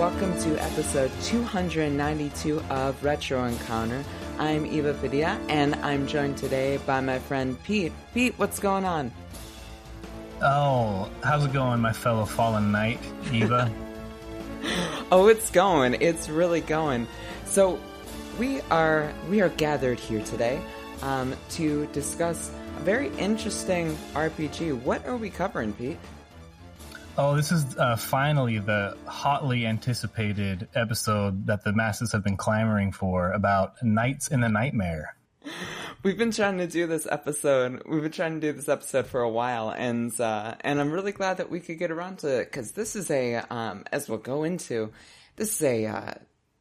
welcome to episode 292 of Retro Encounter. I'm Eva Padilla, and I'm joined today by my friend Pete. Pete, what's going on? Oh, how's it going, my fellow fallen knight, Eva? oh, it's going. It's really going. So, we are we are gathered here today um, to discuss a very interesting RPG. What are we covering, Pete? Oh, this is uh, finally the hotly anticipated episode that the masses have been clamoring for about Knights in the Nightmare. We've been trying to do this episode. We've been trying to do this episode for a while, and uh, and I'm really glad that we could get around to it because this is a um, as we'll go into. This is a uh,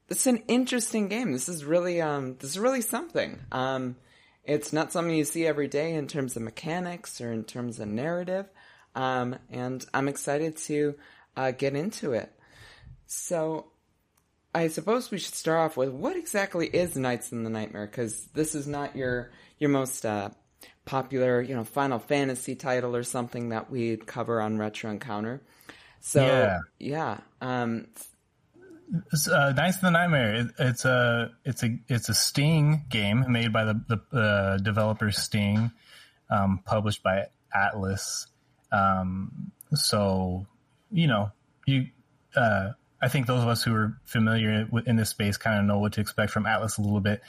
this is an interesting game. This is really um, this is really something. Um, it's not something you see every day in terms of mechanics or in terms of narrative. Um, and I'm excited to uh, get into it. So, I suppose we should start off with what exactly is Knights in the Nightmare, because this is not your your most uh, popular, you know, Final Fantasy title or something that we cover on Retro Encounter. So, yeah, yeah um, uh, Knights in the Nightmare. It, it's a it's a it's a Sting game made by the the uh, developer Sting, um, published by Atlus. Um, so, you know, you, uh, I think those of us who are familiar in this space kind of know what to expect from Atlus a little bit.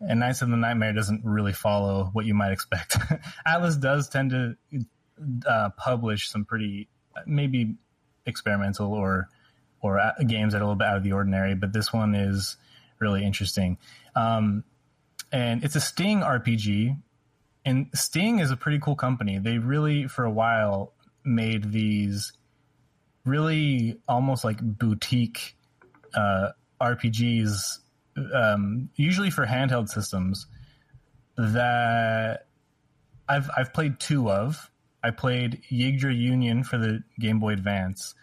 And Knights of the Nightmare doesn't really follow what you might expect. Atlus does tend to uh, publish some pretty, maybe experimental or or games that are a little bit out of the ordinary, but this one is really interesting. Um, and it's a Sting RPG, and Sting is a pretty cool company. They really, for a while, made these really almost like boutique uh, RPGs, um, usually for handheld systems. That I've I've played two of. I played Yggdra Union for the Game Boy Advance,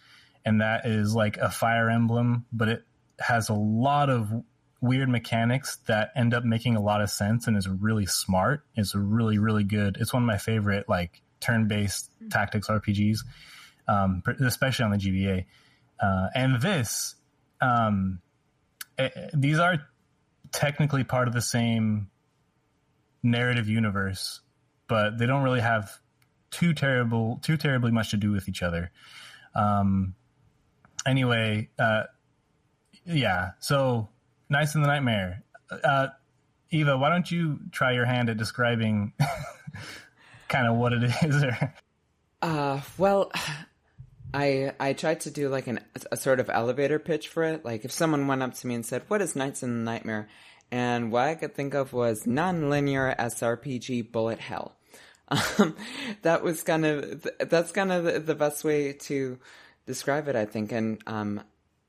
and that is like a Fire Emblem, but it has a lot of weird mechanics that end up making a lot of sense and is really smart. It's really, really good. It's one of my favorite like turn-based tactics RPGs, um, especially on the GBA. Uh, and this, um, it, eh, these are technically part of the same narrative universe, but they don't really have too terrible, too terribly much to do with each other. Um, anyway, uh, yeah. So Knights in the Nightmare. Uh, Eva, why don't you try your hand at describing kind of what it is? uh, well, I I tried to do like an, a sort of elevator pitch for it. Like if someone went up to me and said, "What is Knights in the Nightmare?" and what I could think of was non-linear SRPG bullet hell. Um, that was kind of that's kind of the, best way to describe it, I think. And um,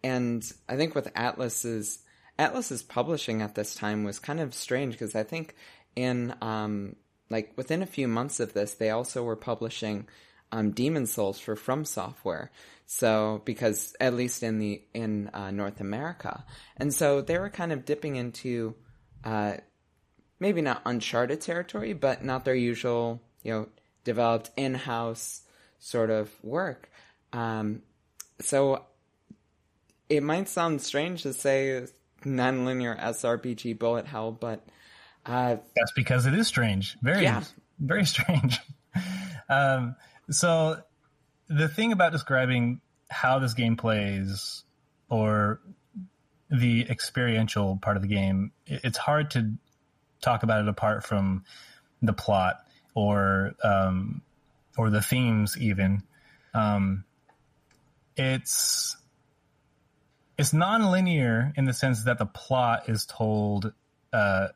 and I think with Atlus's Atlus's publishing at this time was kind of strange because I think in um, like within a few months of this, they also were publishing um, Demon's Souls for From Software. So because at least in the in uh, North America, and so they were kind of dipping into uh, maybe not uncharted territory, but not their usual you know developed in house sort of work. Um, so it might sound strange to say non-linear SRPG bullet hell, but uh, that's because it is strange. Very, yeah. very strange. um, so the thing about describing how this game plays or the experiential part of the game, it's hard to talk about it apart from the plot or um, or the themes even. Um, it's it's non-linear in the sense that the plot is told uh,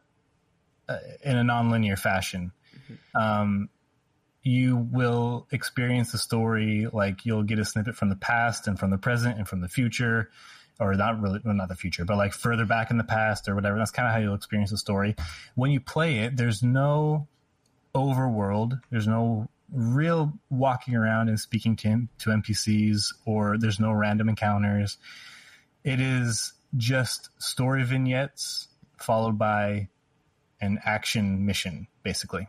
uh in a non-linear fashion. Mm-hmm. Um, you will experience the story like you'll get a snippet from the past and from the present and from the future, or not really, well, not the future, but like further back in the past or whatever. That's kind of how you'll experience the story. When you play it, there's no overworld. There's no real walking around and speaking to to NPCs, or there's no random encounters it is just story vignettes followed by an action mission, basically.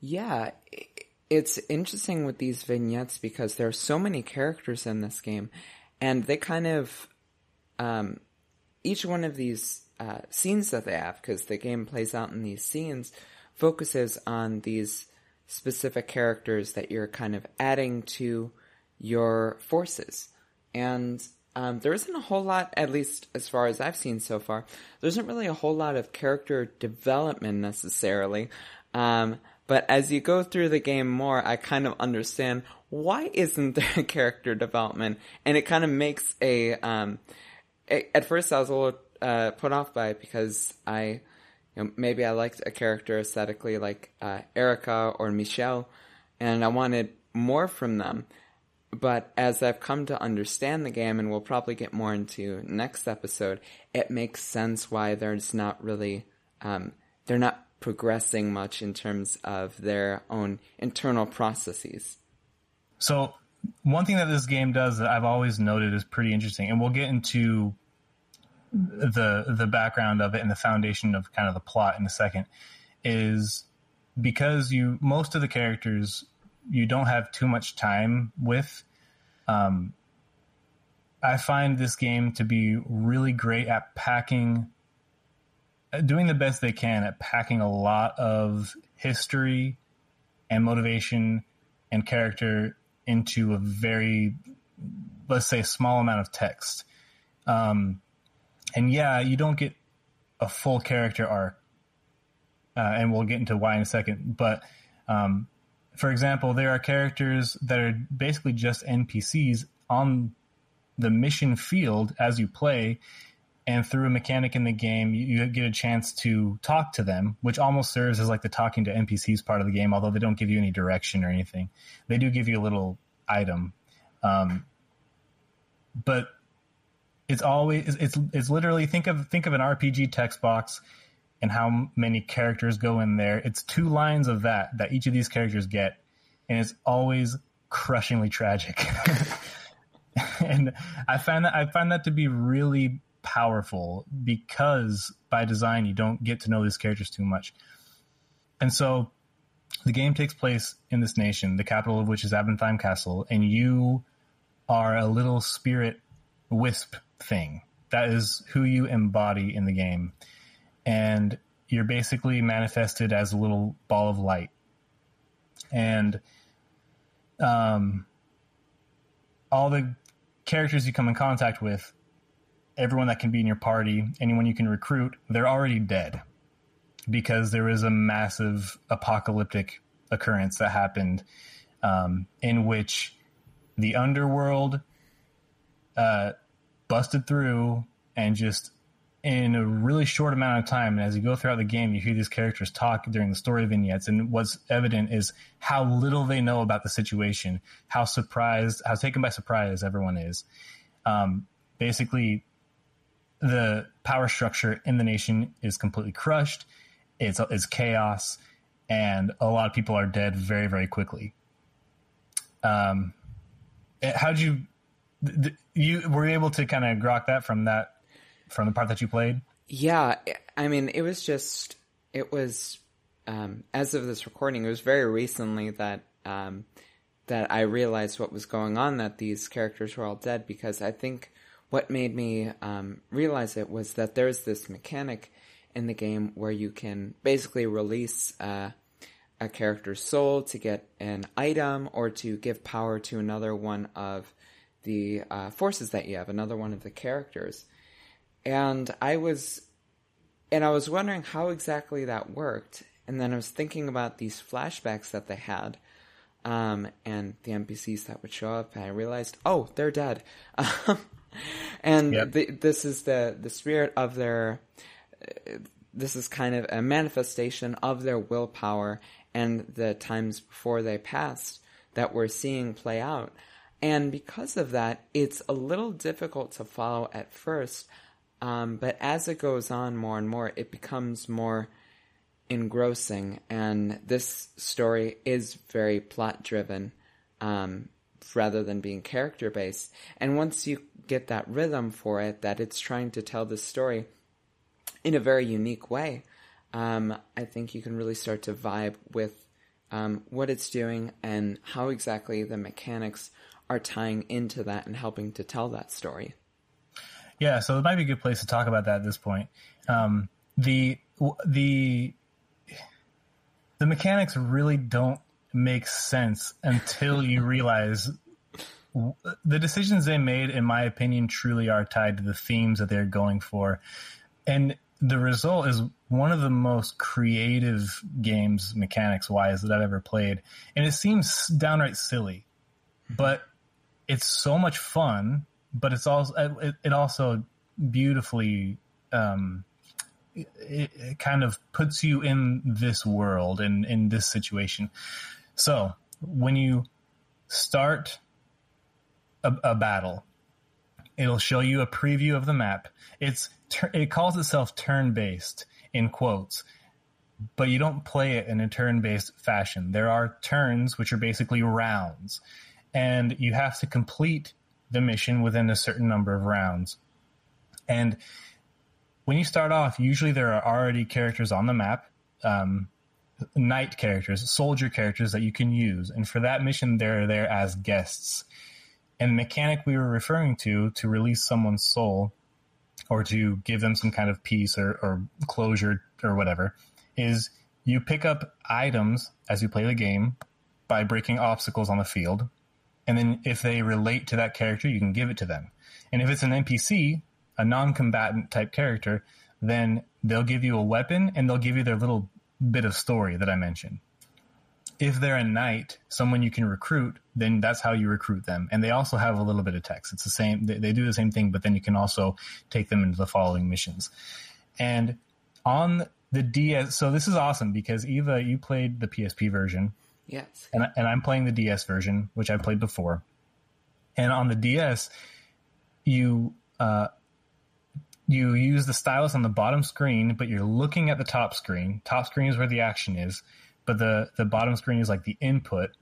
Yeah, it's interesting with these vignettes because there are so many characters in this game, and they kind of um, each one of these uh, scenes that they have, because the game plays out in these scenes, focuses on these specific characters that you're kind of adding to your forces. And um, there isn't a whole lot, at least as far as I've seen so far, there isn't really a whole lot of character development necessarily. Um, but as you go through the game more, I kind of understand why isn't there character development, and it kind of makes a. Um, at first, I was a little uh, put off by it because I, you know, maybe I liked a character aesthetically like uh, Erica or Michelle, and I wanted more from them. But as I've come to understand the game, and we'll probably get more into next episode, it makes sense why there's not really, um, they're not progressing much in terms of their own internal processes. So, one thing that this game does that I've always noted is pretty interesting, and we'll get into the the background of it and the foundation of kind of the plot in a second, is because you most of the characters you don't have too much time with. Um, I find this game to be really great at packing, doing the best they can at packing a lot of history and motivation and character into a very, let's say, small amount of text. Um, and yeah, you don't get a full character arc, uh, and we'll get into why in a second. But um, for example, there are characters that are basically just NPCs on the mission field as you play, and through a mechanic in the game, you, you, get a chance to talk to them, which almost serves as like the talking to NPCs part of the game, although they don't give you any direction or anything. They do give you a little item. Um, but it's always it's it's literally think of think of an RPG text box and how many characters go in there. It's two lines of that that each of these characters get, and it's always crushingly tragic. and I find that I find that to be really powerful because by design you don't get to know these characters too much. And so the game takes place in this nation, the capital of which is Abentheim Castle, and you are a little spirit wisp thing. That is who you embody in the game. And you're basically manifested as a little ball of light. And um, all the characters you come in contact with, everyone that can be in your party, anyone you can recruit, they're already dead because there was a massive apocalyptic occurrence that happened um, in which the underworld uh, busted through and just in a really short amount of time. And as you go throughout the game, you hear these characters talk during the story vignettes. And what's evident is how little they know about the situation, how surprised, how taken by surprise everyone is. Um, basically, the power structure in the nation is completely crushed. It's, it's chaos, and a lot of people are dead very, very quickly. Um, how did you you were you able to kind of grok that from that from the part that you played? Yeah, I mean, it was just it was um, as of this recording, it was very recently that um, that I realized what was going on. That these characters were all dead because I think what made me um, realize it was that there's this mechanic in the game where you can basically release uh, a character's soul to get an item or to give power to another one of the uh, forces that you have, another one of the characters. And I was, and I was wondering how exactly that worked. And then I was thinking about these flashbacks that they had, um, and the NPCs that would show up, and I realized, oh, they're dead. and yep. the, this is the the spirit of their. Uh, this is kind of a manifestation of their willpower and the times before they passed that we're seeing play out. And because of that, it's a little difficult to follow at first. Um, but as it goes on more and more, it becomes more engrossing. And this story is very plot driven um, rather than being character based. And once you get that rhythm for it, that it's trying to tell this story in a very unique way, um, I think you can really start to vibe with um, what it's doing and how exactly the mechanics are tying into that and helping to tell that story. Yeah, so it might be a good place to talk about that at this point. Um, the the the mechanics really don't make sense until you realize the decisions they made, in my opinion, truly are tied to the themes that they're going for, and the result is one of the most creative games mechanics wise that I've ever played, and it seems downright silly, but it's so much fun. But it's also it, it also beautifully um, it, it, kind of puts you in this world and in, in this situation. So when you start a, a battle, it'll show you a preview of the map. It's it calls itself turn based in quotes, but you don't play it in a turn based fashion. There are turns which are basically rounds, and you have to complete the mission within a certain number of rounds. And when you start off, usually there are already characters on the map, um, knight characters, soldier characters that you can use. And for that mission, they're there as guests. And the mechanic we were referring to, to release someone's soul or to give them some kind of peace or, or closure or whatever, is you pick up items as you play the game by breaking obstacles on the field. And then if they relate to that character, you can give it to them. And if it's an NPC, a non-combatant type character, then they'll give you a weapon and they'll give you their little bit of story that I mentioned if they're a knight, someone you can recruit, then that's how you recruit them. And they also have a little bit of text. It's the same, they, they, do the same thing, but then you can also take them into the following missions. And on the DS, so this is awesome because Eva, you played the PSP version. Yes. And, and I'm playing the DS version, which I played before. And on the DS, you, uh, you use the stylus on the bottom screen, but you're looking at the top screen. Top screen is where the action is but the the bottom screen is like the input.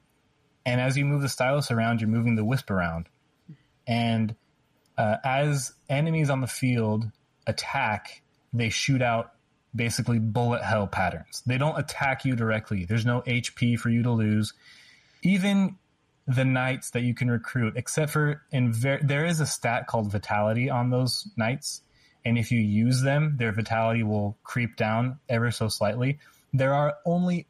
And as you move the stylus around, you're moving the wisp around. And uh, as enemies on the field attack, they shoot out basically bullet hell patterns. They don't attack you directly. There's no HP for you to lose. Even the knights that you can recruit, except for in ver- there is a stat called vitality on those knights, and if you use them, their vitality will creep down ever so slightly. There are only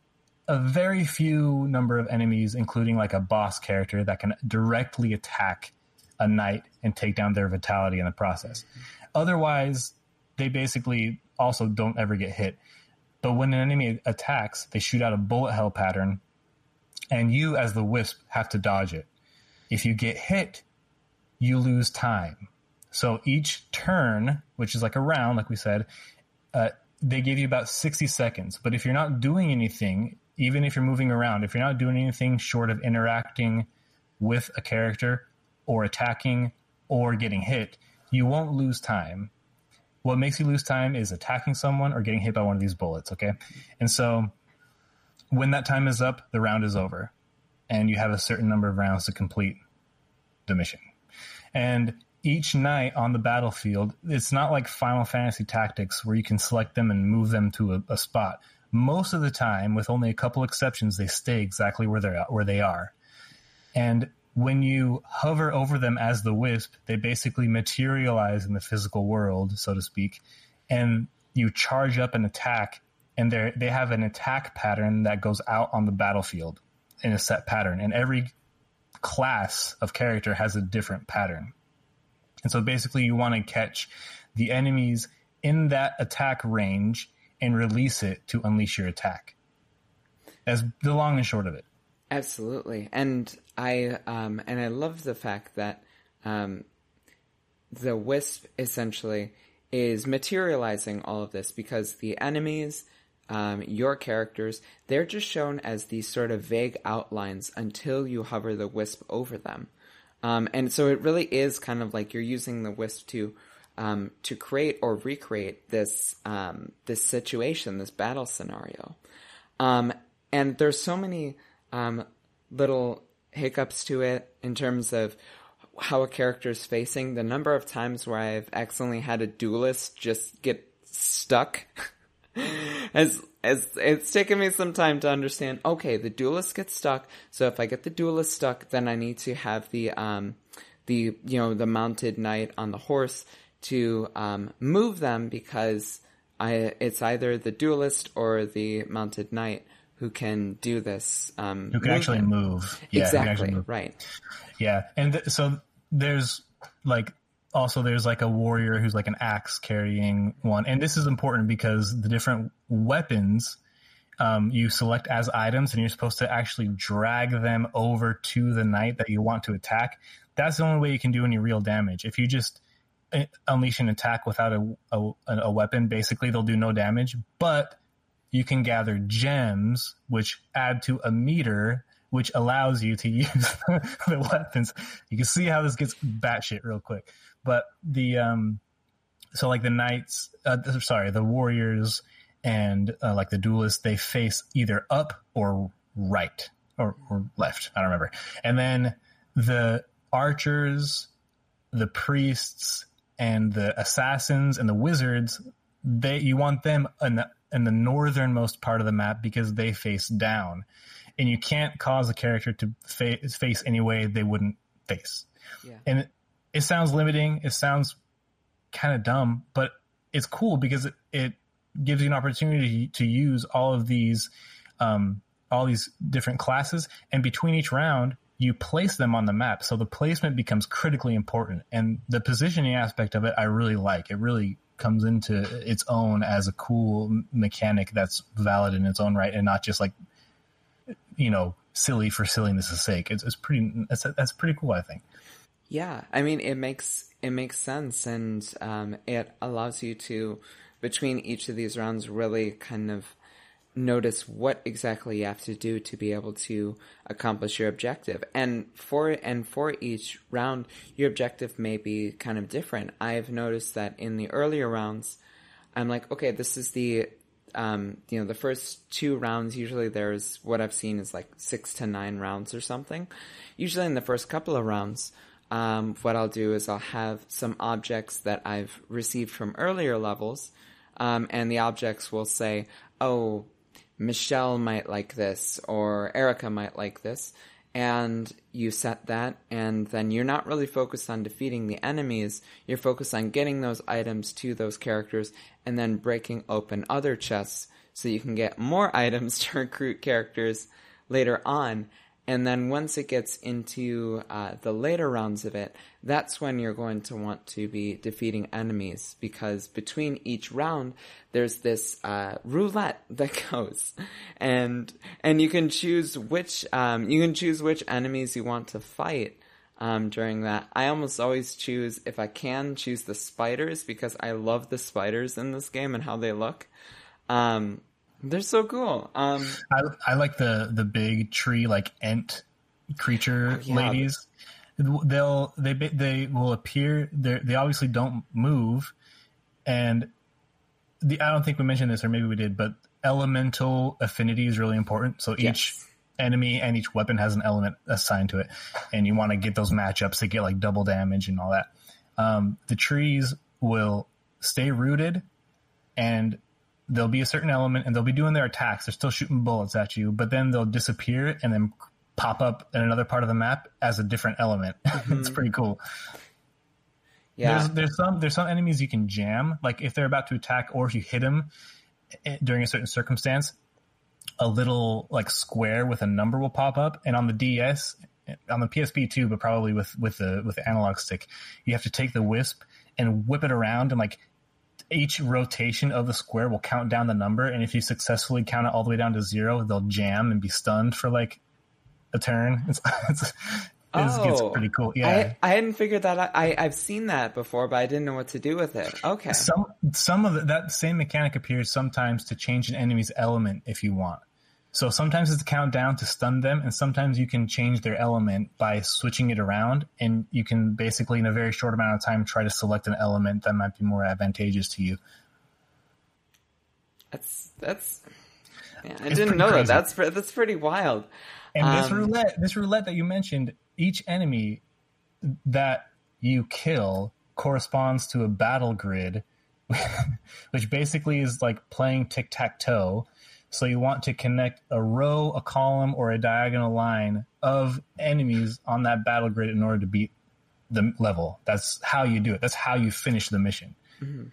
a very few number of enemies, including like a boss character that can directly attack a knight and take down their vitality in the process. Otherwise, they basically also don't ever get hit. But when an enemy attacks, they shoot out a bullet hell pattern, and you, as the wisp, have to dodge it. If you get hit, you lose time. So each turn, which is like a round, like we said, uh, they give you about 60 seconds. But if you're not doing anything, even if you're moving around, if you're not doing anything short of interacting with a character or attacking or getting hit, you won't lose time. What makes you lose time is attacking someone or getting hit by one of these bullets, okay? And so when that time is up, the round is over and you have a certain number of rounds to complete the mission. And each knight on the battlefield, it's not like Final Fantasy Tactics where you can select them and move them to a, a spot most of the time, with only a couple exceptions, they stay exactly where they're at, where they are. And when you hover over them as the wisp, they basically materialize in the physical world, so to speak, and you charge up an attack, and they they have an attack pattern that goes out on the battlefield in a set pattern, and every class of character has a different pattern. And so basically, you want to catch the enemies in that attack range and release it to unleash your attack. That's the long and short of it. Absolutely, and I um, and I love the fact that um, the wisp essentially is materializing all of this because the enemies, um, your characters, they're just shown as these sort of vague outlines until you hover the wisp over them. Um, and so it really is kind of like you're using the wisp to um, to create or recreate this um, this situation, this battle scenario. And there's so many um, little hiccups to it in terms of how a character is facing. The number of times where I've accidentally had a duelist just get stuck as it's it's taken me some time to understand. Okay, the duelist gets stuck. So if I get the duelist stuck, then I need to have the um the you know the mounted knight on the horse to um, move them because I it's either the duelist or the mounted knight who can do this. Um, who can actually move? Yeah, exactly. Actually move. Right. Yeah, and th- so there's like also there's like a warrior who's like an axe carrying one, and this is important because the different weapons. Um, you select as items and you're supposed to actually drag them over to the knight that you want to attack. That's the only way you can do any real damage. If you just uh, unleash an attack without a, a, a weapon, basically they'll do no damage. But you can gather gems, which add to a meter, which allows you to use the weapons. You can see how this gets batshit real quick. But the um, so like the knights, uh, sorry, the warriors and uh, like the duelists, they face either up or right or, or left. I don't remember. And then the archers, the priests, and the assassins and the wizards, they you want them in the in the northernmost part of the map because they face down, and you can't cause a character to face, face any way they wouldn't face. Yeah. And it sounds limiting. It sounds kind of dumb, but it's cool because it, it gives you an opportunity to use all of these, um, all these different classes. And between each round, you place them on the map. So the placement becomes critically important. And the positioning aspect of it, I really like. It really comes into its own as a cool mechanic that's valid in its own right and not just like, you know, silly for silliness' sake. It's, it's pretty, that's, that's pretty cool, I think. Yeah, I mean it makes it makes sense, and um, it allows you to between each of these rounds really kind of notice what exactly you have to do to be able to accomplish your objective. And for and for each round, your objective may be kind of different. I've noticed that in the earlier rounds, I'm like, okay, this is the um, you know, the first two rounds, usually there's what I've seen is like six to nine rounds or something. Usually in the first couple of rounds, um, what I'll do is I'll have some objects that I've received from earlier levels, um, and the objects will say, "Oh, Michelle might like this," or "Erica might like this," and you set that, and then you're not really focused on defeating the enemies. You're focused on getting those items to those characters, and then breaking open other chests so you can get more items to recruit characters later on. And then once it gets into uh, the later rounds of it, that's when you're going to want to be defeating enemies because between each round, there's this uh, roulette that goes, and and you can choose which um, you can choose which enemies you want to fight. Um, during that, I almost always choose, if I can, choose the spiders because I love the spiders in this game and how they look. Um, they're so cool. Um, I, I like the the big tree like ent creature oh, yeah. ladies. They'll they they will appear. They they obviously don't move, and the I don't think we mentioned this or maybe we did, but elemental affinity is really important. So yes. each enemy and each weapon has an element assigned to it, and you want to get those matchups to get like double damage and all that. Um, the trees will stay rooted and there'll be a certain element and they'll be doing their attacks. They're still shooting bullets at you, but then they'll disappear and then pop up in another part of the map as a different element. Mm-hmm. it's pretty cool. Yeah. There's, there's some there's some enemies you can jam, like if they're about to attack or if you hit them eh, during a certain circumstance, a little like square with a number will pop up, and on the DS, on the PSP too, but probably with with the with the analog stick, you have to take the wisp and whip it around and like each rotation of the square will count down the number, and if you successfully count it all the way down to zero, they'll jam and be stunned for like a turn. It's, it's, it's, oh, pretty cool. Yeah, I, I, hadn't figured that out. I I've seen that before, but I didn't know what to do with it. Okay, some some of the, that same mechanic appears sometimes to change an enemy's element if you want. So sometimes it's a countdown to stun them, and sometimes you can change their element by switching it around, and you can basically, in a very short amount of time, try to select an element that might be more advantageous to you. That's that's. Yeah, I it's didn't know crazy. that. That's that's pretty wild. And um, this roulette, this roulette that you mentioned, each enemy that you kill corresponds to a battle grid, which basically is like playing tic tac toe So you want to connect a row, a column, or a diagonal line of enemies on that battle grid in order to beat the level. That's how you do it. That's how you finish the mission. Mm-hmm.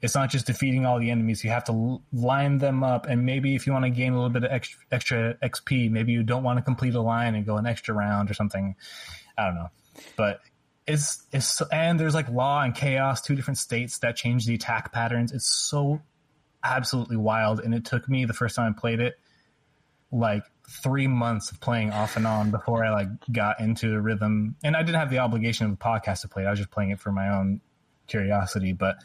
It's not just defeating all the enemies. You have to line them up, and maybe if you want to gain a little bit of extra, extra XP, maybe you don't want to complete a line and go an extra round or something. I don't know, but it's it's and there's like law and chaos, two different states that change the attack patterns. It's so absolutely wild, and it took me the first time I played it like three months of playing off and on before I like got into a rhythm. And I didn't have the obligation of a podcast to play. it. I was just playing it for my own curiosity. But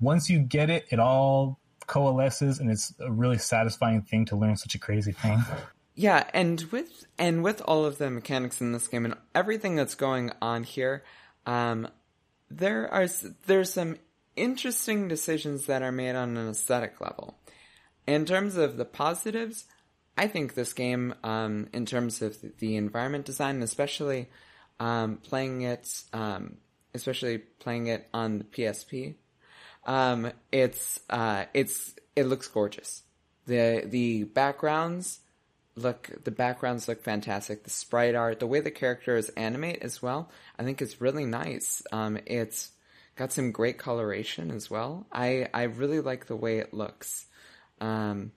once you get it, it all coalesces, and it's a really satisfying thing to learn such a crazy thing. Yeah, and with and with all of the mechanics in this game and everything that's going on here, um, there are there's some interesting decisions that are made on an aesthetic level. In terms of the positives, I think this game, um, in terms of the environment design, especially um, playing it, um, especially playing it on the PSP, um, it's uh, it's it looks gorgeous. the The backgrounds look the backgrounds look fantastic. The sprite art, the way the characters animate as well, I think is really nice. Um, it's got some great coloration as well. I I really like the way it looks. Um,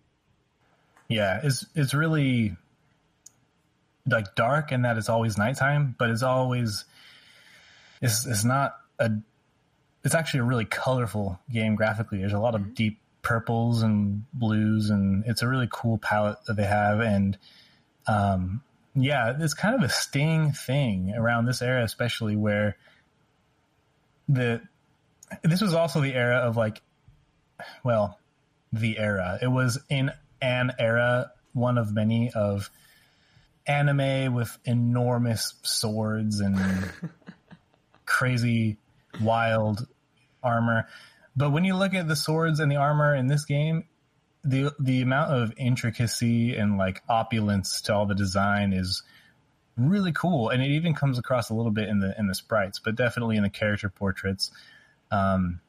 yeah, it's it's really like dark and that it's always nighttime, but it's always it's it's not a it's actually a really colorful game graphically. There's a lot of mm-hmm. deep purples and blues, and it's a really cool palette that they have. And um, yeah, it's kind of a sting thing around this era, especially where the this was also the era of like, well, the era. It was in an era, one of many of anime with enormous swords and crazy wild armor. But when you look at the swords and the armor in this game, the the amount of intricacy and like opulence to all the design is really cool, and it even comes across a little bit in the in the sprites, but definitely in the character portraits. Um,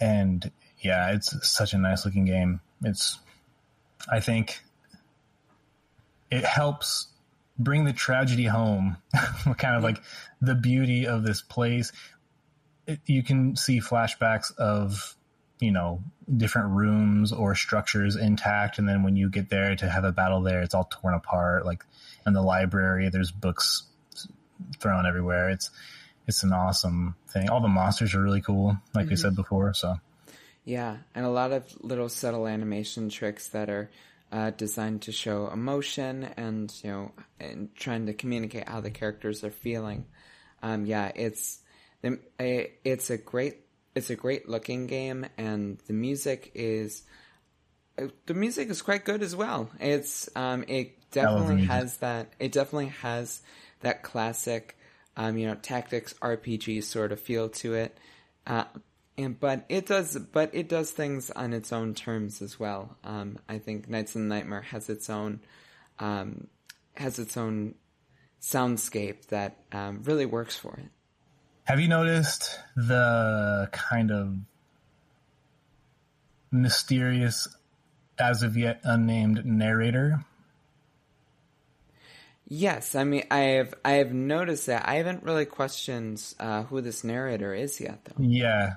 and yeah, it's such a nice looking game. It's I think it helps bring the tragedy home, kind of like the beauty of this place. It, you can see flashbacks of, you know, different rooms or structures intact. And then when you get there to have a battle there, it's all torn apart. Like in the library, there's books thrown everywhere. It's, it's an awesome thing. All the monsters are really cool, like mm-hmm. we said before. So yeah, and a lot of little subtle animation tricks that are uh, designed to show emotion and you know and trying to communicate how the characters are feeling. Um, yeah, it's it's a great it's a great looking game, and the music is the music is quite good as well. It's um, it definitely has that it definitely has that classic um, you know tactics RPG sort of feel to it. Uh, and but it does but it does things on its own terms as well. Um, I think Knights in the Nightmare has its own um, has its own soundscape that um, really works for it. Have you noticed the kind of mysterious, as of yet unnamed narrator? Yes, I mean I have I have noticed that. I haven't really questioned uh, who this narrator is yet, though. Yeah,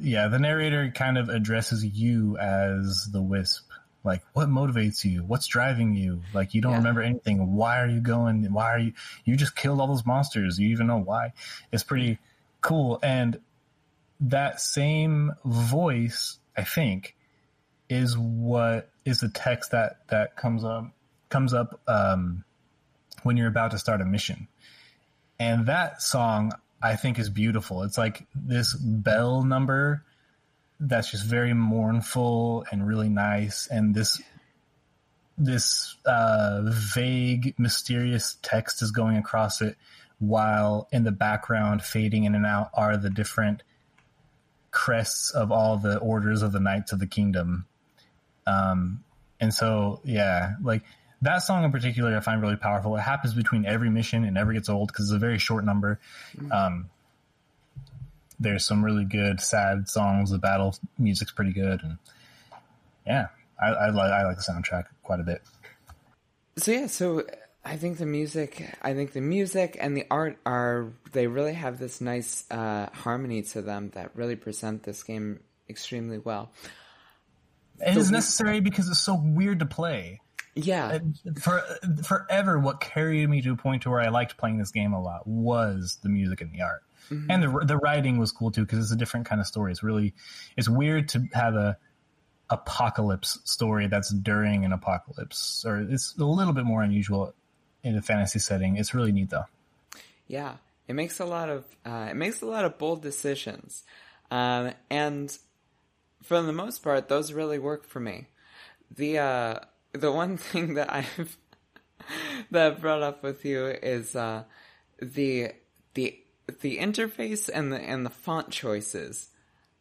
yeah, the narrator kind of addresses you as the wisp. Like, what motivates you? What's driving you? Like, you don't yeah. remember anything. Why are you going? Why are you? You just killed all those monsters. You even know why? It's pretty cool. And that same voice, I think, is what is the text that that comes up comes up um, when you're about to start a mission. And that song, I think is beautiful. It's like this bell number that's just very mournful and really nice, and this this uh, vague, mysterious text is going across it, while in the background, fading in and out, are the different crests of all the orders of the Knights of the Kingdom. Um, and so, yeah, like that song in particular, I find really powerful. It happens between every mission and never gets old because it's a very short number. Mm-hmm. Um, there's some really good sad songs. The battle music's pretty good, and yeah, I, I, like, I like the soundtrack quite a bit. So yeah, so I think the music, I think the music and the art are they really have this nice uh, harmony to them that really present this game extremely well. It is necessary because it's so weird to play. Yeah, for forever, what carried me to a point to where I liked playing this game a lot was the music and the art, mm-hmm. and the the writing was cool too because it's a different kind of story. It's really it's weird to have a apocalypse story that's during an apocalypse, or it's a little bit more unusual in a fantasy setting. It's really neat though. Yeah, it makes a lot of uh, it makes a lot of bold decisions, um, and for the most part, those really work for me. The uh, the one thing that I've that I've brought up with you is uh, the the the interface and the and the font choices.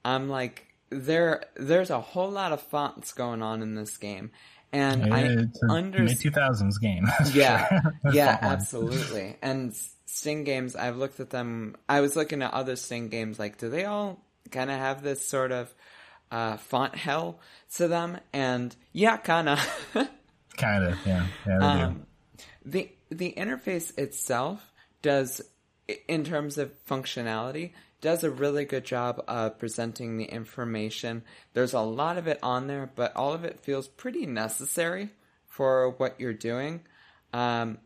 I'm like there there's a whole lot of fonts going on in this game. And yeah, I understand two thousands game. yeah, yeah, absolutely. And Sting games, I've looked at them. I was looking at other Sting games. Like, do they all kind of have this sort of uh, font hell to them? And yeah, kind of. kind of, yeah. yeah um, the the interface itself does, in terms of functionality, does a really good job of presenting the information. There's a lot of it on there, but all of it feels pretty necessary for what you're doing. Um,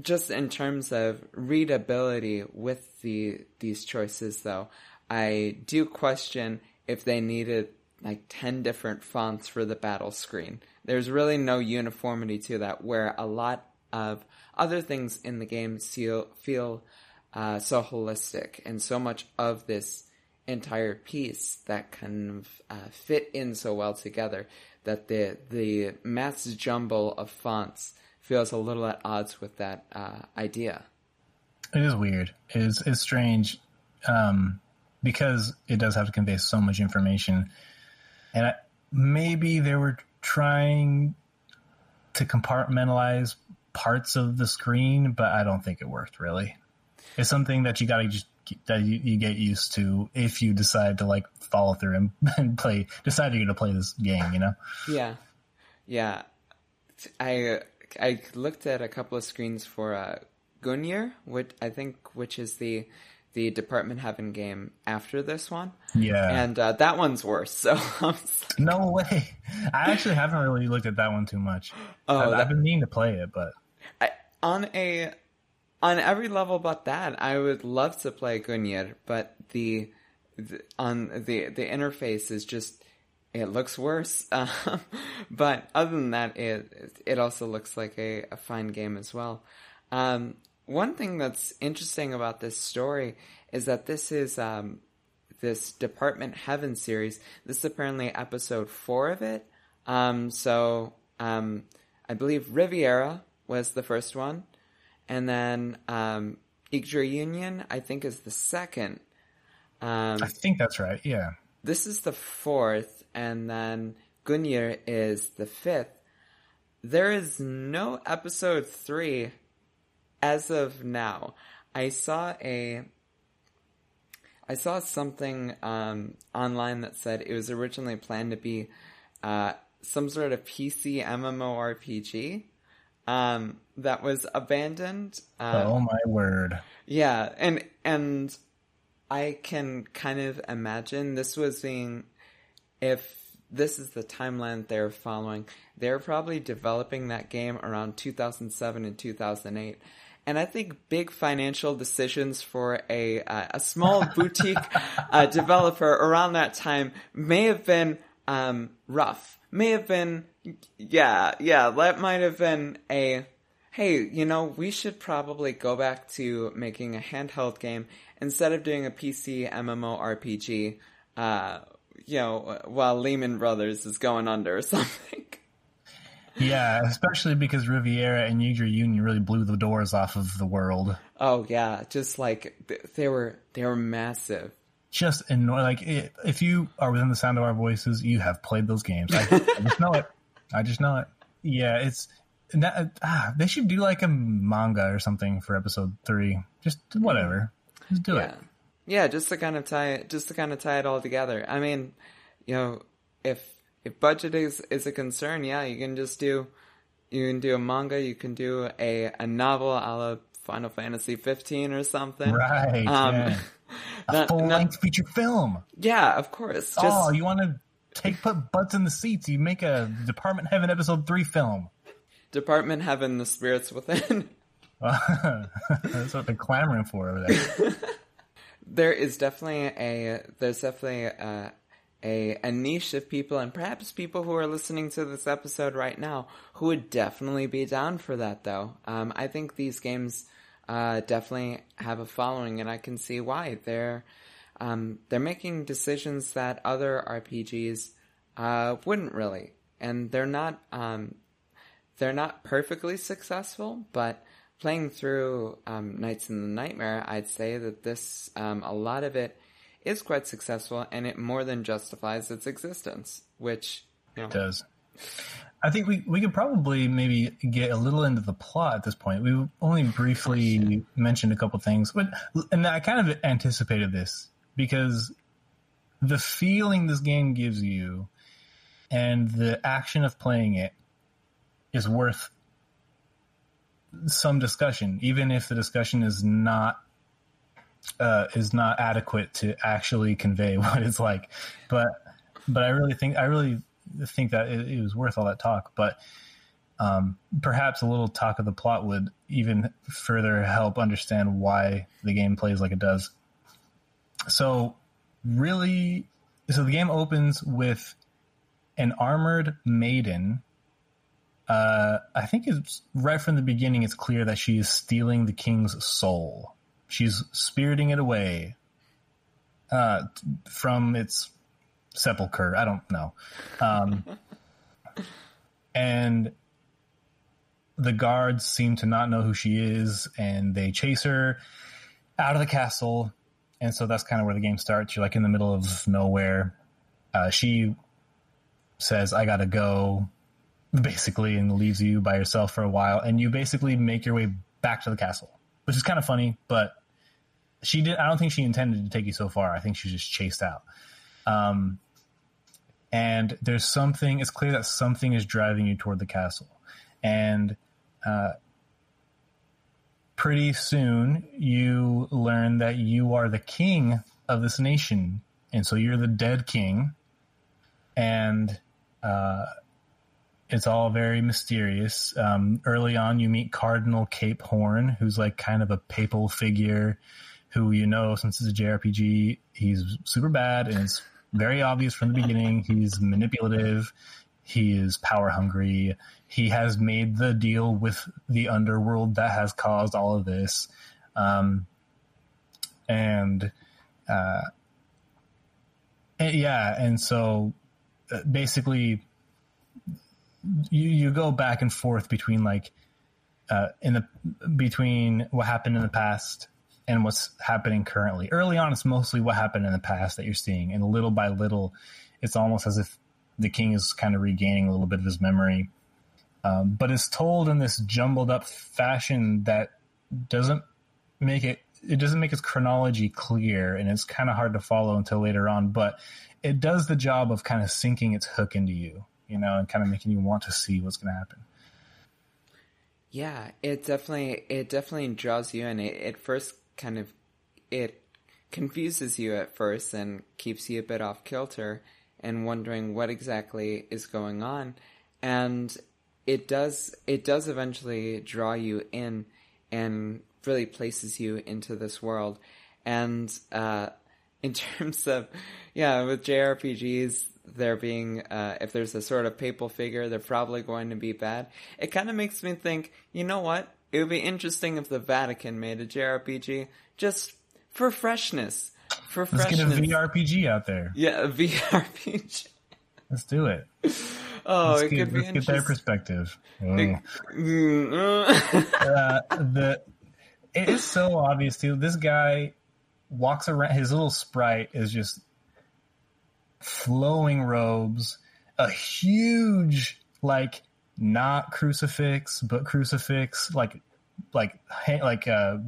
just in terms of readability with the these choices, though, I do question if they needed like 10 different fonts for the battle screen. There's really no uniformity to that, where a lot of other things in the game feel, feel uh, so holistic and so much of this entire piece that kind of uh, fit in so well together that the the mass jumble of fonts feels a little at odds with that uh, idea. It is weird. It is it's strange um, because it does have to convey so much information, and I, maybe they were trying to compartmentalize parts of the screen, but I don't think it worked really. It's something that you got to just that you, you, get used to if you decide to like follow through and, and play decide you're going to play this game you know? Yeah. Yeah. I i looked at a couple of screens for uh which i think which is the the department heaven game after this one. Yeah. And uh, that one's worse so no way. I actually haven't really looked at that one too much. Oh i've, that, I've been meaning to play it but I, on a on every level but that, I would love to play Gungnir, but the, the on the the interface is just it looks worse. Um, but other than that, it it also looks like a, a fine game as well. Um, one thing that's interesting about this story is that this is um, this Department Heaven series. This is apparently episode four of it. Um, so um, I believe Riviera was the first one and then um, Union, I think, is the second. Um, I think that's right. Yeah. This is the fourth, and then Gungnir is the fifth. There is no episode three as of now. I saw a I saw something um, online that said it was originally planned to be uh, some sort of PC MMORPG, um, that was abandoned. Um, oh my word! Yeah, and and I can kind of imagine this was being if this is the timeline they're following. They're probably developing that game around 2007 and 2008. And I think big financial decisions for a uh, a small boutique uh, developer around that time may have been um, rough. May have been yeah, yeah, that might have been a hey, you know, we should probably go back to making a handheld game instead of doing a PC MMORPG, uh, you know, while Lehman Brothers is going under or something. Yeah, especially because Riviera and Yggdra Union really blew the doors off of the world. Oh yeah, just like they were they were massive. Just annoying. Like if you are within the sound of our voices, you have played those games. I, I just know it. I just know it. Yeah, it's that, ah, they should do like a manga or something for episode three. Just whatever. Just do yeah. it. Yeah, just to kind of tie it, just to kind of tie it all together. I mean, you know, if if budget is is a concern, yeah, you can just do you can do a manga, you can do a a novel a la Final Fantasy 15 or something. Right. Um, yeah. A full length feature film. yeah, of course. Just oh, you want to take put butts in the seats? You make a Department Heaven episode three film. Department Heaven, the spirits within. That's what they're clamoring for over there. there is definitely a there's definitely a, a a niche of people and perhaps people who are listening to this episode right now who would definitely be down for that though. Um, i think these games uh, definitely have a following and i can see why. They're um, they're making decisions that other rpgs uh, wouldn't really. And they're not um, they're not perfectly successful, but playing through um, Knights in the Nightmare, I'd say that this um, a lot of it is quite successful, and it more than justifies its existence. Which you know, does. I think we, we could probably maybe get a little into the plot at this point. We only briefly oh, mentioned a couple things, but and I kind of anticipated this because the feeling this game gives you and the action of playing it is worth some discussion, even if the discussion is not uh, is not adequate to actually convey what it's like. But but I really think I really think that it, it was worth all that talk. But um, perhaps a little talk of the plot would even further help understand why the game plays like it does. So really, so the game opens with an armored maiden. Uh, I think it's right from the beginning. It's clear that she is stealing the king's soul. She's spiriting it away uh, from its sepulcher. I don't know. Um, and the guards seem to not know who she is, and they chase her out of the castle. And so that's kind of where the game starts. You're like in the middle of nowhere. Uh, she says, I gotta go, basically, and leaves you by yourself for a while. And you basically make your way back to the castle, which is kind of funny, but she did, I don't think she intended to take you so far. I think she just chased out. Um, and there's something, it's clear that something is driving you toward the castle. And, uh, pretty soon you learn that you are the king of this nation. And so you're the dead king. And, uh, it's all very mysterious. Um, early on, you meet Cardinal Capehorn, who's like kind of a papal figure who you know since it's a JRPG, he's super bad and it's very obvious from the beginning. He's manipulative. He is power hungry. He has made the deal with the underworld that has caused all of this. Um, and, uh, and yeah, and so uh, basically you, you go back and forth between like, uh, in the, between what happened in the past and what's happening currently. Early on, it's mostly what happened in the past that you're seeing, and little by little, it's almost as if the king is kind of regaining a little bit of his memory. Um, but it's told in this jumbled up fashion that doesn't make it. It doesn't make its chronology clear, and it's kind of hard to follow until later on. But it does the job of kind of sinking its hook into you, you know, and kind of making you want to see what's going to happen. Yeah, it definitely it definitely draws you in. It, it first kind of it confuses you at first and keeps you a bit off kilter and wondering what exactly is going on. And it does it does eventually draw you in and really places you into this world. And uh, in terms of yeah, with JRPGs, there being uh, if there's a sort of papal figure, they're probably going to be bad. It kind of makes me think, you know what? It would be interesting if the Vatican made a JRPG just for freshness. For Let's freshness. get a VRPG out there. Yeah, a VRPG. Let's do it. Oh, let's it get, could be let's get their perspective. Mm, uh, the it is so obvious too. This guy walks around. His little sprite is just flowing robes, a huge like not crucifix but crucifix, like like ha- like uh,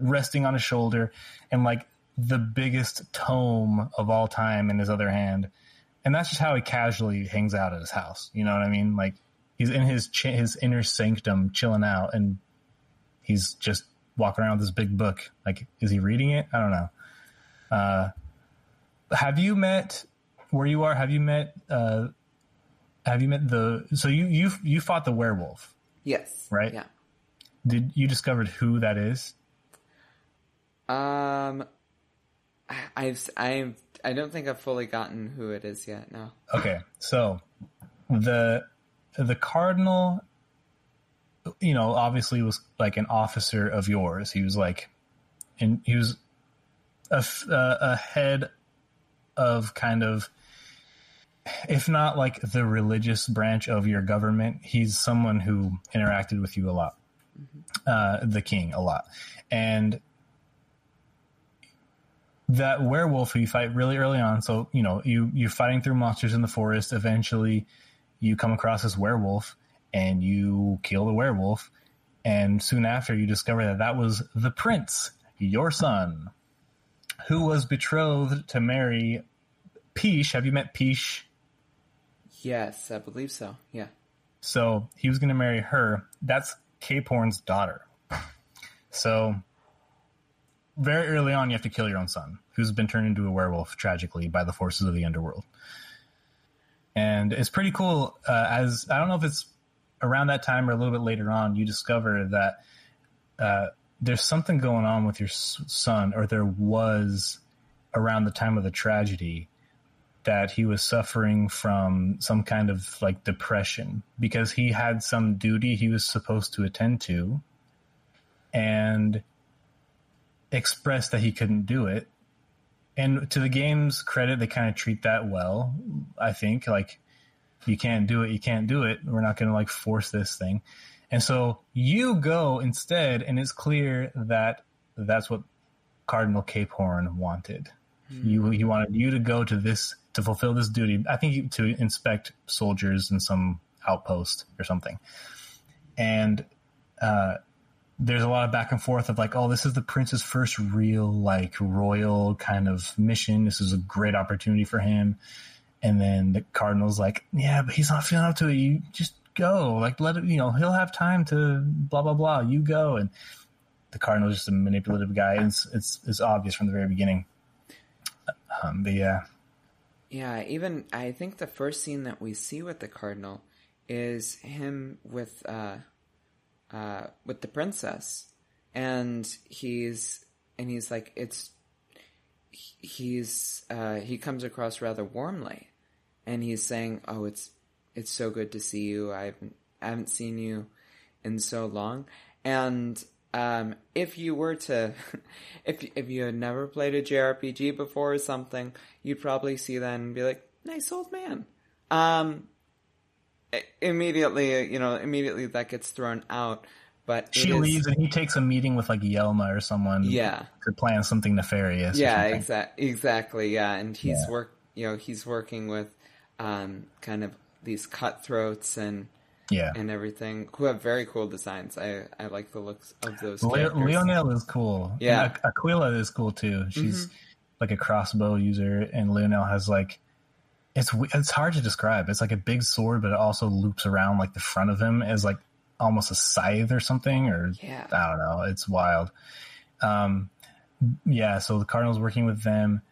resting on his shoulder, and like the biggest tome of all time in his other hand. and that's just how he casually hangs out at his house. You know what I mean? Like he's in his ch- his inner sanctum, chilling out, and he's just walking around with this big book. Like, is he reading it? I don't know. Uh, have you met where you are? Have you met? Uh, have you met the? So you you you fought the werewolf, Yes. Right? Yeah. Did you discovered who that is? Um, I- I've I've I don't think I've fully gotten who it is yet. No. Okay, so the the cardinal, you know, obviously was like an officer of yours. He was like, and he was a, uh, a head of kind of, if not like the religious branch of your government, he's someone who interacted with you a lot, uh, the king a lot, and that werewolf who you fight really early on. So you know you you're fighting through monsters in the forest. Eventually, you come across this werewolf and you kill the werewolf. And soon after, you discover that that was the prince, your son, who was betrothed to marry Peach. Have you met Peach? Yes, I believe so. Yeah. So he was going to marry her. That's Capehorn's daughter. So very early on, you have to kill your own son, who's been turned into a werewolf tragically by the forces of the underworld. And it's pretty cool. Uh, as I don't know if it's around that time or a little bit later on, you discover that uh, there's something going on with your son, or there was around the time of the tragedy that he was suffering from some kind of like depression because he had some duty he was supposed to attend to and expressed that he couldn't do it. And to the game's credit, they kind of treat that well. I think like you can't do it, you can't do it. We're not going to like force this thing. And so you go instead, and it's clear that that's what Cardinal Capehorn wanted. Hmm. You he wanted you to go to this to fulfill this duty. I think to inspect soldiers in some outpost or something. And uh, there's a lot of back and forth of like, oh, this is the prince's first real like royal kind of mission. This is a great opportunity for him. And then the cardinal's like, yeah, but he's not feeling up to it. You just go, like, let it. You know, he'll have time to blah blah blah. You go, and the cardinal's just a manipulative guy. It's it's it's obvious from the very beginning. Um, but yeah, Yeah, even I think the first scene that we see with the cardinal is him with uh uh with the princess and he's and he's like it's he's uh he comes across rather warmly and he's saying, "Oh, it's it's so good to see you. I haven't, I haven't seen you in so long." And um, if you were to, if if you had never played a JRPG before or something, you'd probably see that and be like, "Nice old man." Um, immediately, you know, immediately that gets thrown out. But she is- leaves and he takes a meeting with like Yelma or someone. Yeah. to plan something nefarious. Yeah, exactly. Exactly. Yeah, and he's Yeah. work. You know, he's working with um, kind of these cutthroats and yeah. and everything who have very cool designs. I I like the looks of those. Le- Leonel is cool. Yeah. And Aquila is cool too. She's like a crossbow user, and Leonel has like it's it's hard to describe. It's like a big sword, but it also loops around like the front of him as like almost a scythe or something, or Yeah. I don't know. It's wild. Um, yeah. So the Cardinals working with them,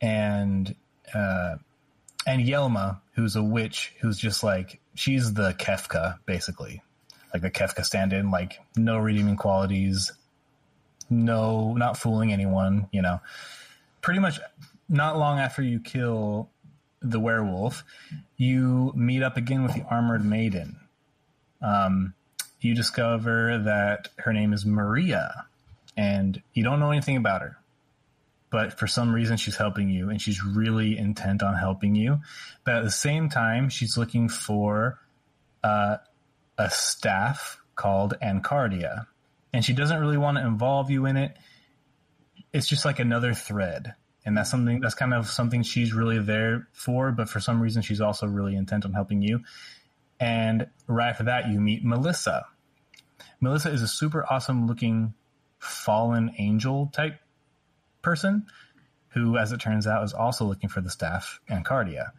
and uh, and Yelma, who's a witch, who's just like she's the Kefka basically, like the Kefka stand-in, like no redeeming qualities, no, not fooling anyone, you know. Pretty much not long after you kill the werewolf, you meet up again with the armored maiden. Um, you discover that her name is Maria, and you don't know anything about her. But for some reason, she's helping you, and she's really intent on helping you. But at the same time, she's looking for uh, a staff called Ancardia, and she doesn't really want to involve you in it. It's just like another thread, and that's something that's kind of something she's really there for. But for some reason, she's also really intent on helping you. And right after that, you meet Melissa. Melissa is a super awesome looking fallen angel type person who, as it turns out, is also looking for the staff Ancardia.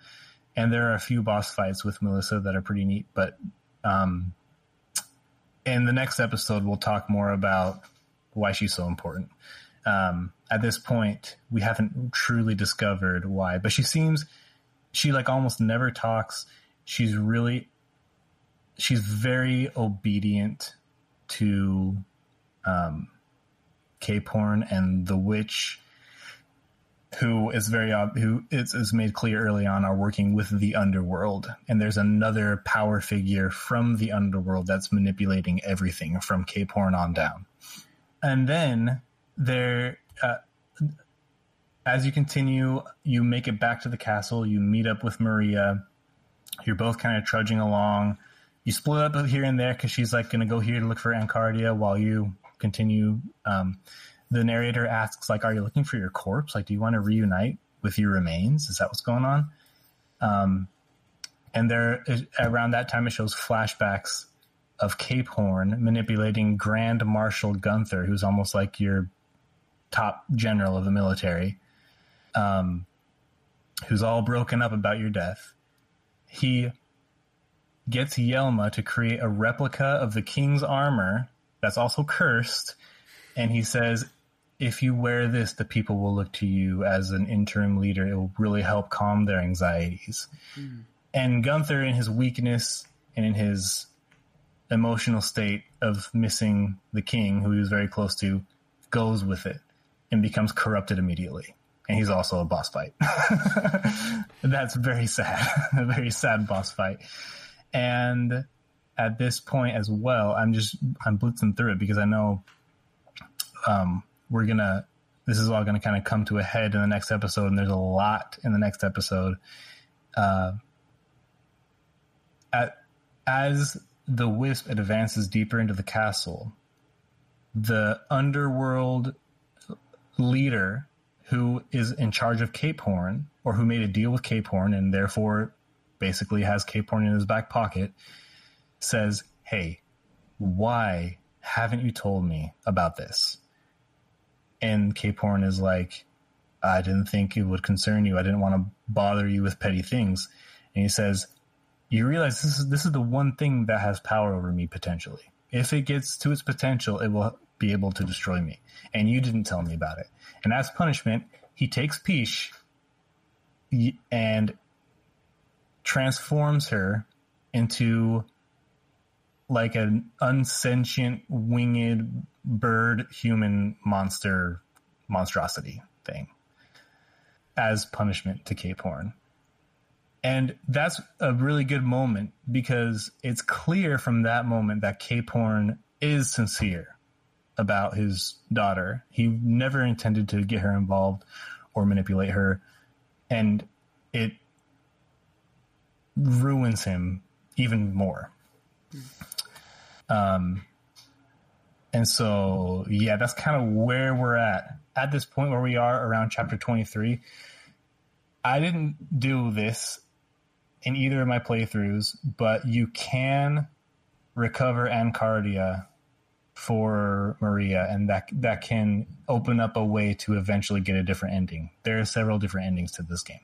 and there are a few boss fights with Melissa that are pretty neat. But um, in the next episode, we'll talk more about why she's so important. Um, at this point, we haven't truly discovered why, but she seems she like almost never talks. She's really she's very obedient to um, Capehorn and the witch who is very who is, is made clear early on are working with the underworld. And there's another power figure from the underworld that's manipulating everything from Capehorn on down. And then there uh, as you continue you make it back to the castle. You meet up with Maria. You're both kind of trudging along. You split up here and there because she's like going to go here to look for Ancardia while you continue um, the narrator asks like are you looking for your corpse? Like do you want to reunite with your remains? Is that what's going on? Um, and there around that time it shows flashbacks of Capehorn manipulating grand marshal gunther who's almost like your top general of the military um, who's all broken up about your death. He gets yelma to create a replica of the king's armor that's also cursed and he says if you wear this, the people will look to you as an interim leader. It will really help calm their anxieties. Mm. And Gunther, in his weakness and in his emotional state of missing the king, who he was very close to, goes with it and becomes corrupted immediately. And he's also a boss fight. That's very sad. a very sad boss fight. And at this point as well, I'm just I'm blitzing through it because I know um, we're gonna this is all gonna kind of come to a head in the next episode, and there's a lot in the next episode. Uh, at, as the wisp advances deeper into the castle, the underworld leader who is in charge of Capehorn, or who made a deal with Capehorn and therefore basically has Capehorn in his back pocket, says, Hey, why haven't you told me about this? And Capehorn is like, I didn't think it would concern you. I didn't want to bother you with petty things. And he says, you realize this is, this is the one thing that has power over me potentially. If it gets to its potential, it will be able to destroy me. And you didn't tell me about it. And as punishment, he takes Peach and transforms her into like an unsentient winged bird human monster monstrosity thing as punishment to Capehorn. And that's a really good moment because it's clear from that moment that Capehorn is sincere about his daughter. He never intended to get her involved or manipulate her. And it ruins him even more. Hmm. Um, and so, yeah, that's kind of where we're at at this point where we are around chapter 23. I didn't do this in either of my playthroughs, but you can recover Ancardia for Maria, and that that can open up a way to eventually get a different ending. There are several different endings to this game.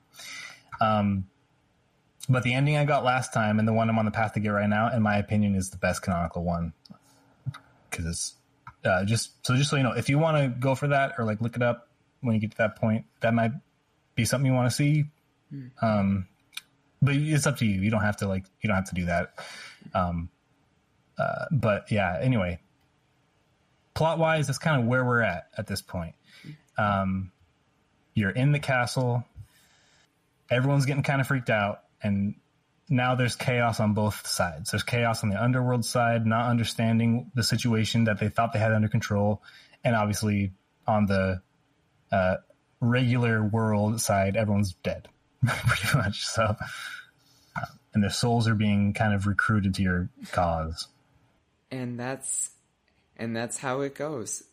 Um, but the ending I got last time and the one I'm on the path to get right now, in my opinion, is the best canonical one. Because it's uh, just so just so you know, if you want to go for that or like look it up when you get to that point, that might be something you want to see. Mm. Um, but it's up to you. You don't have to like you don't have to do that. Um, uh, but yeah. Anyway, plot wise, that's kind of where we're at at this point. Um, you're in the castle. Everyone's getting kind of freaked out and now there's chaos on both sides. There's chaos on the underworld side, not understanding the situation that they thought they had under control, and obviously on the uh, regular world side, everyone's dead, pretty much. So, uh, and their souls are being kind of recruited to your cause. And that's and that's how it goes.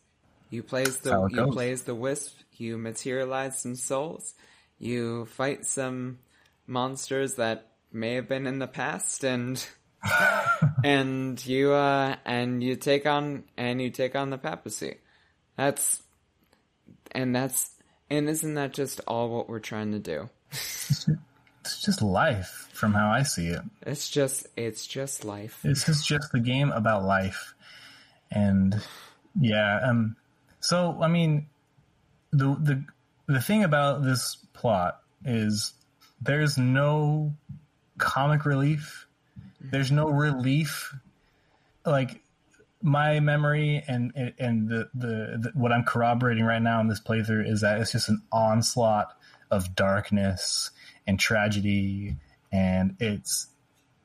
You plays the you plays the wisp. You materialize some souls. You fight some monsters that may have been in the past and and you uh and you take on and you take on the papacy. That's and that's and isn't that just all what we're trying to do? it's just life from how I see it. It's just it's just life. This is just the game about life, and yeah. Um. So I mean, the the the thing about this plot is there's no comic relief. There's no relief. Like my memory and and the, the, the what I'm corroborating right now in this playthrough is that it's just an onslaught of darkness and tragedy and it's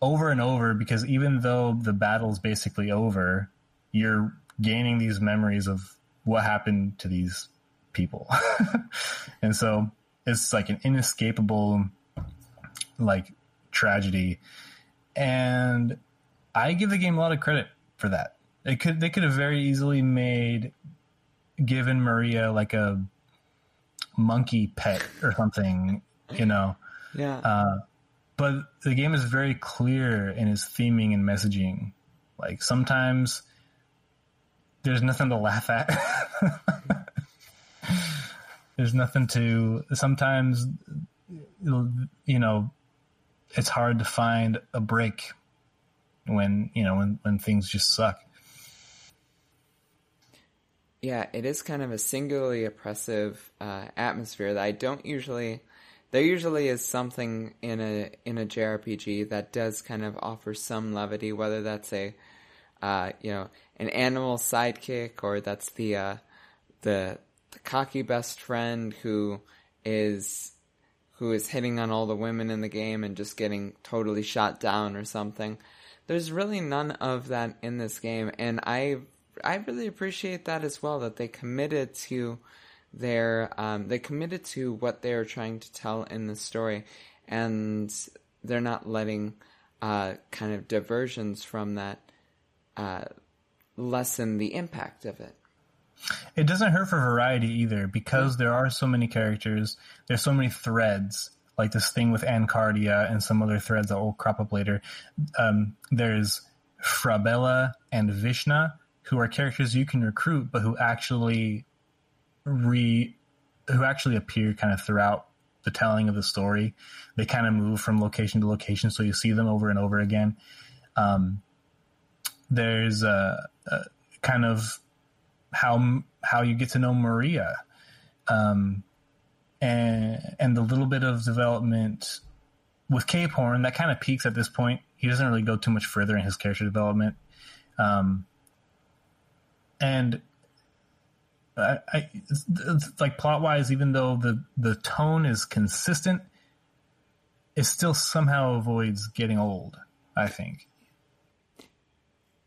over and over because even though the battle's basically over, you're gaining these memories of what happened to these people. and so it's like an inescapable like tragedy. And I give the game a lot of credit for that. It could they could have very easily made given Maria like a monkey pet or something, you know. Yeah. Uh, but the game is very clear in its theming and messaging. Like sometimes there's nothing to laugh at. there's nothing to. Sometimes, you know, it's hard to find a break when you know when when things just suck. Yeah, it is kind of a singularly oppressive uh, atmosphere that I don't usually. There usually is something in a in a JRPG that does kind of offer some levity, whether that's a uh, you know an animal sidekick or that's the uh, the the cocky best friend who is who is hitting on all the women in the game and just getting totally shot down or something. There's really none of that in this game, and I I really appreciate that as well. That they committed to their um, they committed to what they are trying to tell in the story, and they're not letting uh, kind of diversions from that uh, lessen the impact of it. It doesn't hurt for variety either because there are so many characters. There's so many threads, like this thing with Ancardia and some other threads that will crop up later. Um, there's Frabella and Vishna, who are characters you can recruit, but who actually re who actually appear kind of throughout the telling of the story. They kind of move from location to location, so you see them over and over again. Um, there's a, a, kind of how how you get to know Maria, um, and and the little bit of development with Capehorn that kind of peaks at this point. He doesn't really go too much further in his character development. Um, and I, I like plot wise, even though the the tone is consistent, it still somehow avoids getting old. I think.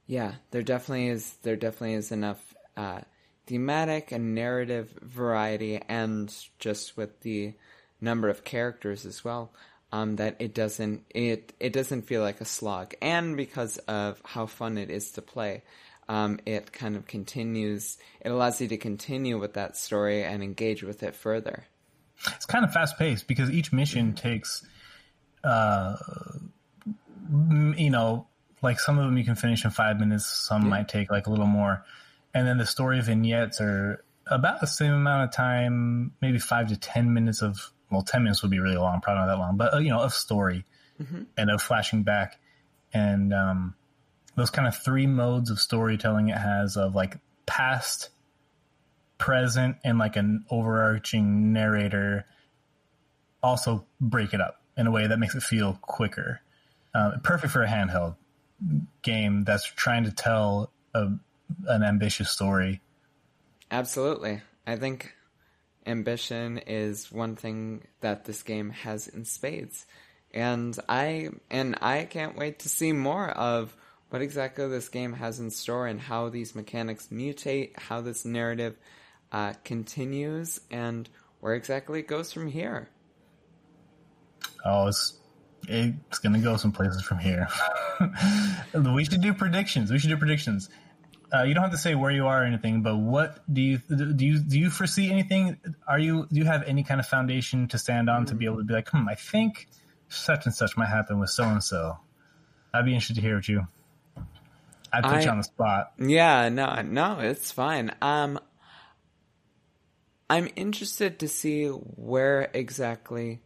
Yeah, there definitely is. There definitely is enough uh, thematic and narrative variety, and just with the number of characters as well. Um, that it doesn't it it doesn't feel like a slog, and because of how fun it is to play, um, it kind of continues. It allows you to continue with that story and engage with it further. It's kind of fast paced because each mission takes, uh, you know, like some of them you can finish in five minutes. Some yeah. might take like a little more, and then the story vignettes are about the same amount of time, maybe five to ten minutes of. Well, ten minutes would be really long, probably not that long, but uh, you know, of story mm-hmm. and of flashing back, and um, those kind of three modes of storytelling it has of like past, present, and like an overarching narrator also break it up in a way that makes it feel quicker. Uh, perfect for a handheld game that's trying to tell a, an ambitious story. Absolutely. I think ambition is one thing that this game has in spades. And I and I can't wait to see more of what exactly this game has in store and how these mechanics mutate, how this narrative uh, continues, and where exactly it goes from here. Oh, it's it's gonna go some places from here. we should do predictions. We should do predictions. Uh, you don't have to say where you are or anything, but what do you do? You do you foresee anything? Are you do you have any kind of foundation to stand on mm. to be able to be like, hmm, I think such and such might happen with so and so. I'd be interested to hear what you. I'd put I, you on the spot. Yeah, no, no, it's fine. Um, I'm interested to see where exactly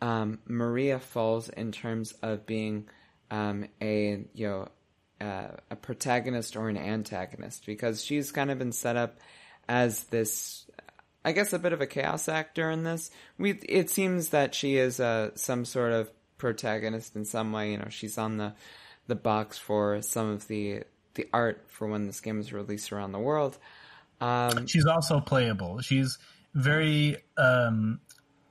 um, Maria falls in terms of being um, a you know uh, a protagonist or an antagonist because she's kind of been set up as this I guess a bit of a chaos actor in this. We it seems that she is uh, some sort of protagonist in some way. You know, she's on the the box for some of the the art for when this game is released around the world. Um, she's also playable. She's very um,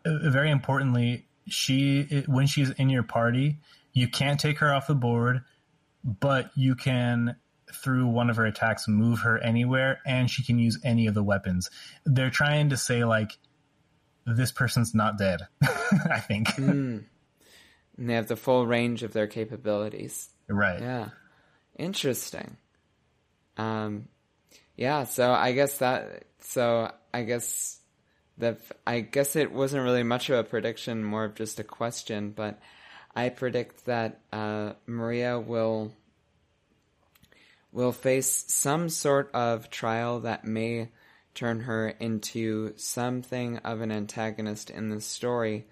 very importantly, she when she's in your party, you can't take her off the board, but you can through one of her attacks move her anywhere and she can use any of the weapons. They're trying to say like this person's not dead, I think. Mm. And they have the full range of their capabilities. Right. Yeah. Interesting. Um yeah, so I guess that so I guess the I guess it wasn't really much of a prediction, more of just a question, but I predict that uh, Maria will will face some sort of trial that may turn her into something of an antagonist in the story.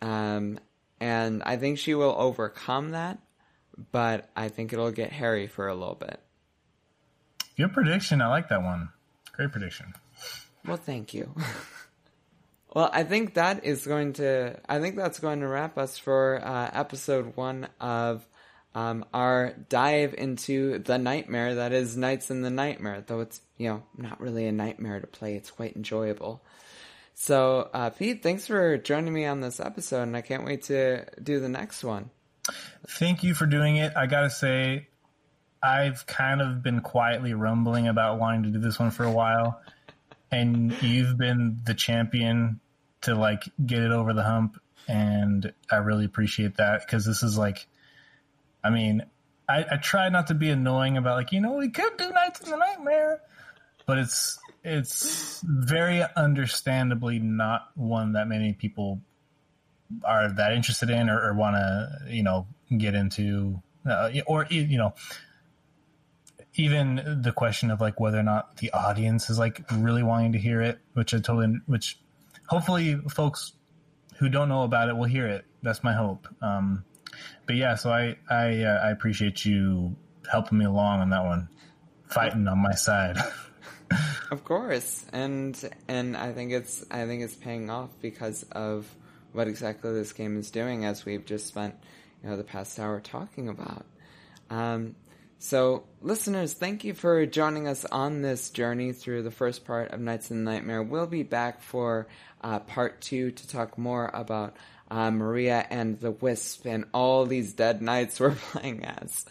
Um, and I think she will overcome that, but I think it'll get hairy for a little bit. Good prediction. I like that one. Great prediction. Well, thank you. well, I think that is going to. I think that's going to wrap us for uh, episode one of um, our dive into the nightmare that is Knights in the Nightmare. Though it's you know not really a nightmare to play, it's quite enjoyable. So, uh, Pete, thanks for joining me on this episode, and I can't wait to do the next one. Thank you for doing it. I gotta say, I've kind of been quietly rumbling about wanting to do this one for a while and you've been the champion to like get it over the hump and I really appreciate that because this is like I mean I, I try not to be annoying about like you know we could do Knights in the Nightmare but it's it's very understandably not one that many people are that interested in or, or want to you know get into uh, or you know even the question of like whether or not the audience is like really wanting to hear it, which I totally, which hopefully folks who don't know about it will hear it. That's my hope. Um, but yeah, so I I uh, I appreciate you helping me along on that one, fighting on my side. of course, and and I think it's I think it's paying off because of what exactly this game is doing, as we've just spent you know the past hour talking about. Um, so, listeners, thank you for joining us on this journey through the first part of Knights in the Nightmare. We'll be back for uh, part two to talk more about uh, Maria and the Wisp and all these dead knights we're playing as.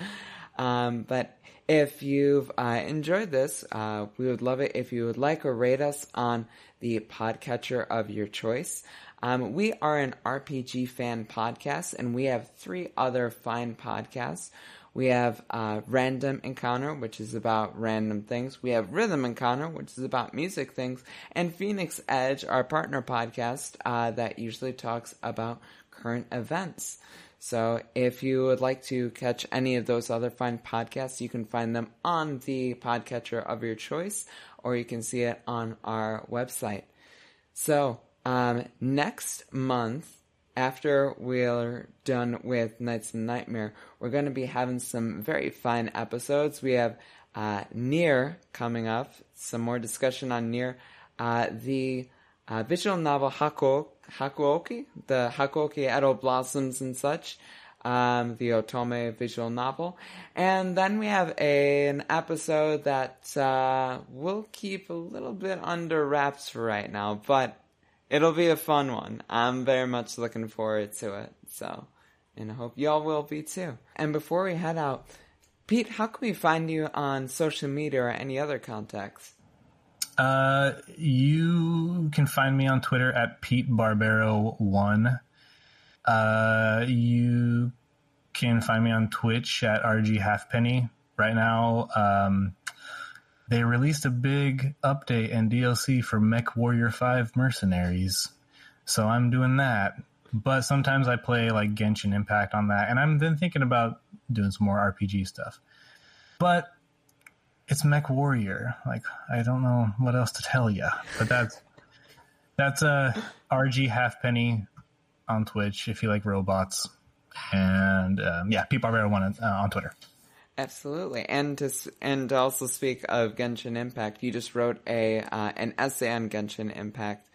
Um, but if you've uh, enjoyed this, uh, we would love it if you would like or rate us on the podcatcher of your choice. Um, we are an RPG fan podcast, and we have three other fine podcasts. We have uh, Random Encounter, which is about random things. We have Rhythm Encounter, which is about music things. And Phoenix Edge, our partner podcast, uh, that usually talks about current events. So if you would like to catch any of those other fine podcasts, you can find them on the podcatcher of your choice, or you can see it on our website. So um, next month, after we're done with Knights in Nightmare, we're going to be having some very fine episodes. We have uh, NieR coming up, some more discussion on NieR, uh, the uh, visual novel Haku, Hakuoki, the Hakuoki Edo Blossoms and such, um, the Otome visual novel. And then we have a, an episode that uh, we'll keep a little bit under wraps for right now, but it'll be a fun one. I'm very much looking forward to it. So, and I hope y'all will be too. And before we head out, Pete, how can we find you on social media or any other contacts? Uh, you can find me on Twitter at Pete Barbero one. Uh, you can find me on Twitch at RG Halfpenny. Right now, um, they released a big update and DLC for MechWarrior 5 Mercenaries. So I'm doing that. But sometimes I play like Genshin Impact on that, and I'm then thinking about doing some more RPG stuff. But it's MechWarrior. Like I don't know what else to tell you. But that's that's a uh, RG Halfpenny on Twitch if you like robots, and um, yeah, P Barbero one uh, on Twitter. Absolutely, and to and to also speak of Genshin Impact, you just wrote a uh, an essay on Genshin Impact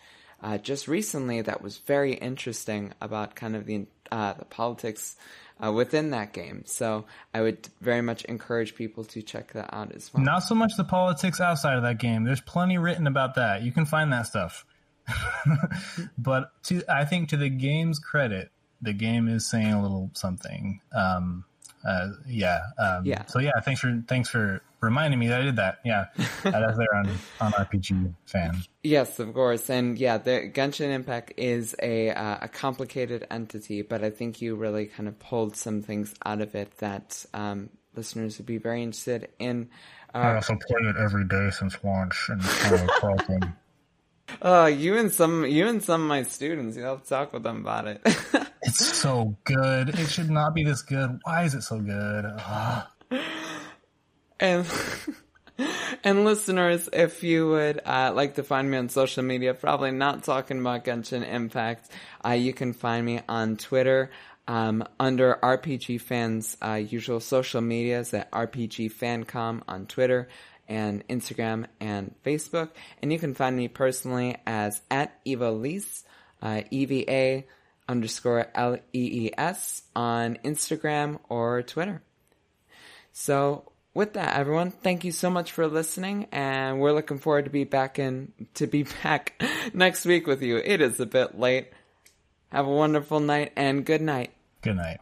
uh, just recently that was very interesting about kind of the uh, the politics uh, within that game. So I would very much encourage people to check that out as well. Not so much the politics outside of that game. There's plenty written about that. You can find that stuff. but to I think to the game's credit, the game is saying a little something. Um, uh, yeah. Um, yeah. So yeah, thanks for thanks for reminding me that I did that. Yeah, that's there on on RPG fan. Yes, of course, and yeah, the Genshin Impact is a uh, a complicated entity, but I think you really kind of pulled some things out of it that um, listeners would be very interested in. Uh, I also play it every day since launch and kind of uh, Oh, you and some you and some of my students, you have to talk with them about it. it's so good. It should not be this good. Why is it so good? Ugh. And and listeners, if you would uh, like to find me on social media, probably not talking about Genshin Impact, uh, you can find me on Twitter um, under RPG Fans' uh, usual social medias at RPG Fancom on Twitter and Instagram and Facebook. And you can find me personally as at Eva uh, EVA underscore L-E-E-S on Instagram or Twitter. So with that, everyone, thank you so much for listening, and we're looking forward to be back in to be back next week with you. It is a bit late. Have a wonderful night and good night. Good night.